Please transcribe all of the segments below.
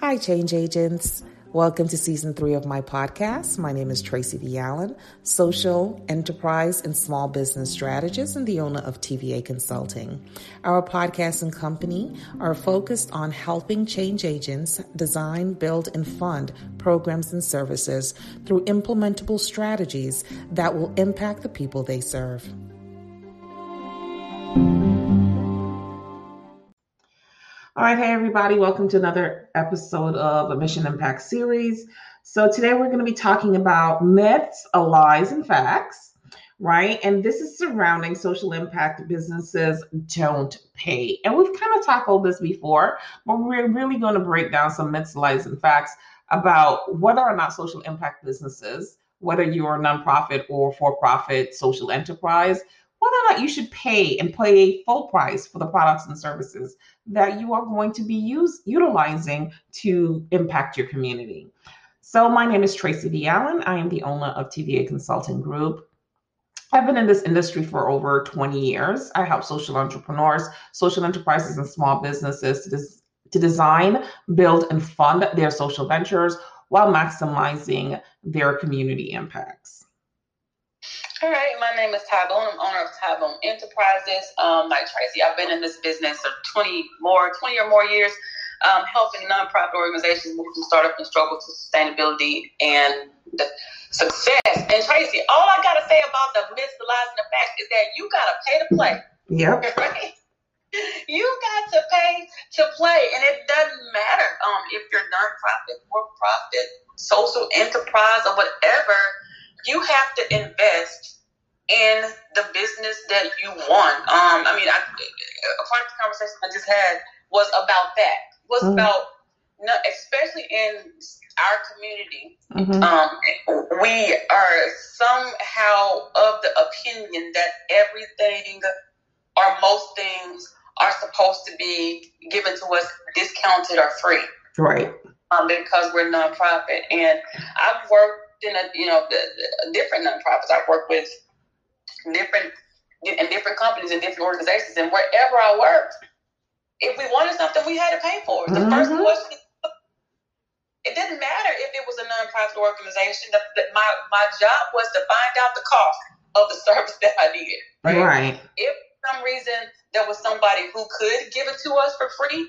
Hi, change agents. Welcome to season three of my podcast. My name is Tracy V. Allen, social, enterprise, and small business strategist and the owner of TVA Consulting. Our podcast and company are focused on helping change agents design, build, and fund programs and services through implementable strategies that will impact the people they serve. All right, hey everybody, welcome to another episode of a Mission Impact series. So today we're going to be talking about myths, lies, and facts, right? And this is surrounding social impact businesses don't pay. And we've kind of tackled this before, but we're really going to break down some myths, lies, and facts about whether or not social impact businesses, whether you're a nonprofit or for-profit social enterprise, whether or not you should pay and pay a full price for the products and services that you are going to be use, utilizing to impact your community. So, my name is Tracy V. Allen. I am the owner of TVA Consulting Group. I've been in this industry for over 20 years. I help social entrepreneurs, social enterprises, and small businesses to, des- to design, build, and fund their social ventures while maximizing their community impacts. All right, my name is Ty Boone. I'm owner of Ty Boone Enterprises. Um, like Tracy, I've been in this business for 20 more, 20 or more years, um, helping nonprofit organizations move from startup and struggle to sustainability and success. And Tracy, all I gotta say about the myths, the lies, and the facts is that you gotta pay to play. Yep. Right? You got to pay to play, and it doesn't matter um, if you're nonprofit, for profit, social enterprise, or whatever you have to invest in the business that you want. Um, I mean, I, a part of the conversation I just had was about that. Was mm-hmm. about, especially in our community, mm-hmm. um, we are somehow of the opinion that everything or most things are supposed to be given to us discounted or free. Right. Um, because we're nonprofit. And I've worked in a, you know the, the different nonprofits. I've worked with different in different companies and different organizations, and wherever I worked, if we wanted something, we had to pay for it. The mm-hmm. first question. It didn't matter if it was a nonprofit organization. The, the, my my job was to find out the cost of the service that I needed. Right. right. If for some reason there was somebody who could give it to us for free,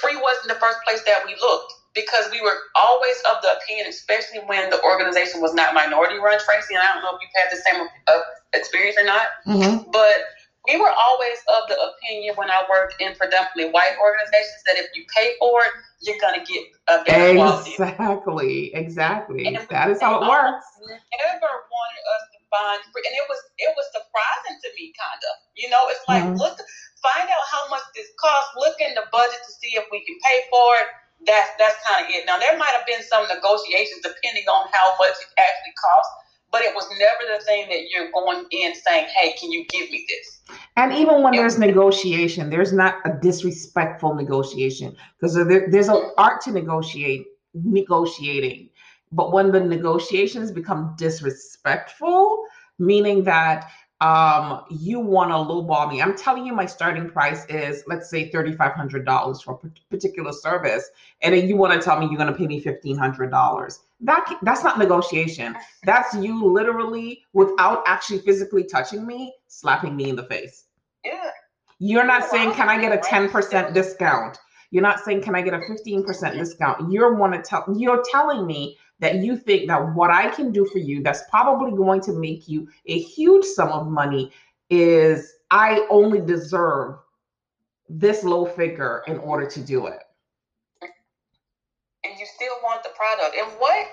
free wasn't the first place that we looked because we were always of the opinion, especially when the organization was not minority run, Tracy, and I don't know if you've had the same uh, experience or not, mm-hmm. but we were always of the opinion when I worked in predominantly white organizations that if you pay for it, you're going to get a better quality. Exactly, exactly. And that is how it works. Never wanted us to find, and it was it was surprising to me, kind of. You know, it's like mm-hmm. look, find out how much this costs. Look in the budget to see if we can pay for it that's that's kind of it. Now there might have been some negotiations depending on how much it actually costs, but it was never the thing that you're going in saying, "Hey, can you give me this?" And even when there's negotiation, there's not a disrespectful negotiation because there, there's an art to negotiate negotiating. But when the negotiations become disrespectful, meaning that um, you want to lowball me. I'm telling you, my starting price is, let's say, $3,500 for a particular service. And then you want to tell me you're going to pay me $1,500. That, that's not negotiation. That's you literally, without actually physically touching me, slapping me in the face. Yeah. You're not saying, can I get a 10% discount? You're not saying, can I get a 15% discount? You're want to tell, you're telling me that you think that what I can do for you that's probably going to make you a huge sum of money is I only deserve this low figure in order to do it. And you still want the product. And what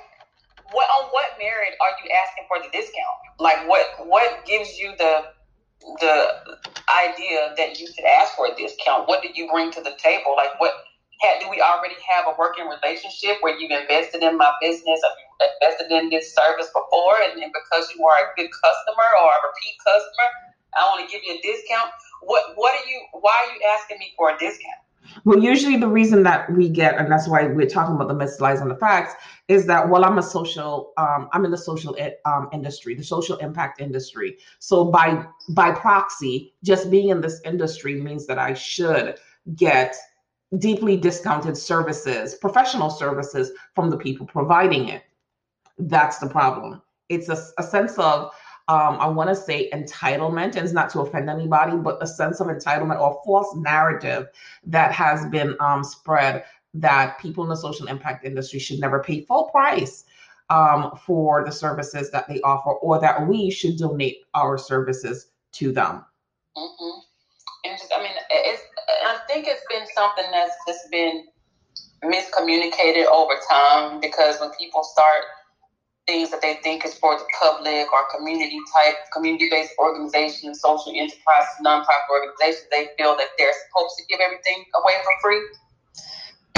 what on what merit are you asking for the discount? Like what what gives you the the idea that you should ask for a discount? What did you bring to the table? Like what do we already have a working relationship where you've invested in my business or you invested in this service before and, and because you are a good customer or a repeat customer i want to give you a discount what what are you why are you asking me for a discount well, usually the reason that we get, and that's why we're talking about the myths, lies, and the facts, is that well, I'm a social, um, I'm in the social um, industry, the social impact industry. So by by proxy, just being in this industry means that I should get deeply discounted services, professional services from the people providing it. That's the problem. It's a, a sense of, um, I want to say entitlement, and it's not to offend anybody, but a sense of entitlement or false narrative that has been um, spread that people in the social impact industry should never pay full price um, for the services that they offer, or that we should donate our services to them. Mm-hmm. And just, I mean, it's, I think it's been something that's just been miscommunicated over time because when people start things that they think is for the public or community type, community based organizations, social enterprise, nonprofit organizations, they feel that they're supposed to give everything away for free.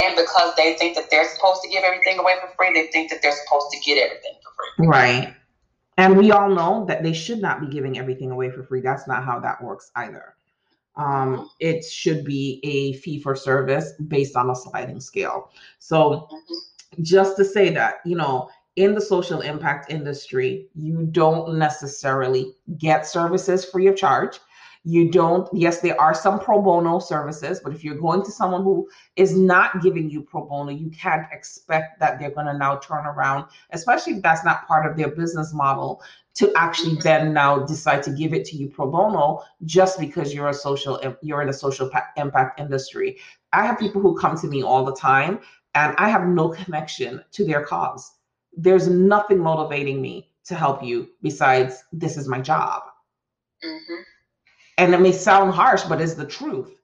And because they think that they're supposed to give everything away for free, they think that they're supposed to get everything for free. Right. And we all know that they should not be giving everything away for free. That's not how that works either. Um, mm-hmm. it should be a fee for service based on a sliding scale. So, mm-hmm. just to say that, you know, in the social impact industry, you don't necessarily get services free of charge. You don't, yes, there are some pro bono services, but if you're going to someone who is not giving you pro bono, you can't expect that they're going to now turn around, especially if that's not part of their business model, to actually then now decide to give it to you pro bono just because you're a social, you're in a social impact industry. I have people who come to me all the time and I have no connection to their cause. There's nothing motivating me to help you besides this is my job. Mm-hmm and it may sound harsh, but it's the truth,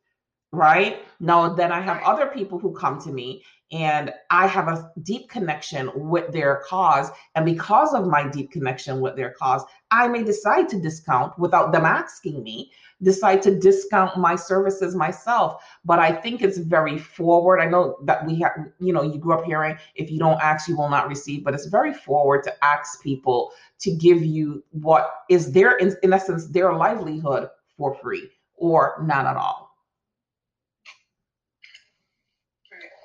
right? Now, then I have other people who come to me and I have a deep connection with their cause. And because of my deep connection with their cause, I may decide to discount without them asking me, decide to discount my services myself. But I think it's very forward. I know that we have, you know, you grew up hearing if you don't ask, you will not receive, but it's very forward to ask people to give you what is their, in, in essence, their livelihood for free or not at all.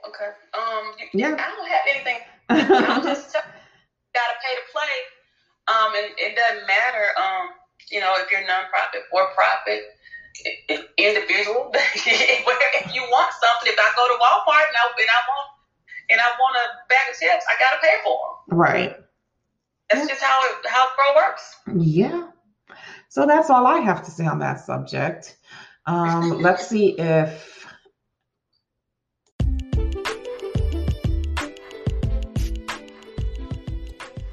Okay. Um. Yeah. I don't have anything. I'm just gotta pay to play. Um, and it doesn't matter. Um, you know, if you're nonprofit, for profit, individual. if you want something, if I go to Walmart and I, and I want and I want a bag of chips, I gotta pay for them. Right. That's just how it how pro works. Yeah. So that's all I have to say on that subject. Um, let's see if.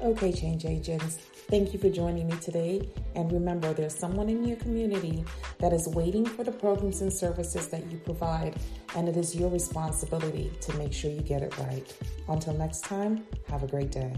Okay, change agents. Thank you for joining me today. And remember, there's someone in your community that is waiting for the programs and services that you provide, and it is your responsibility to make sure you get it right. Until next time, have a great day.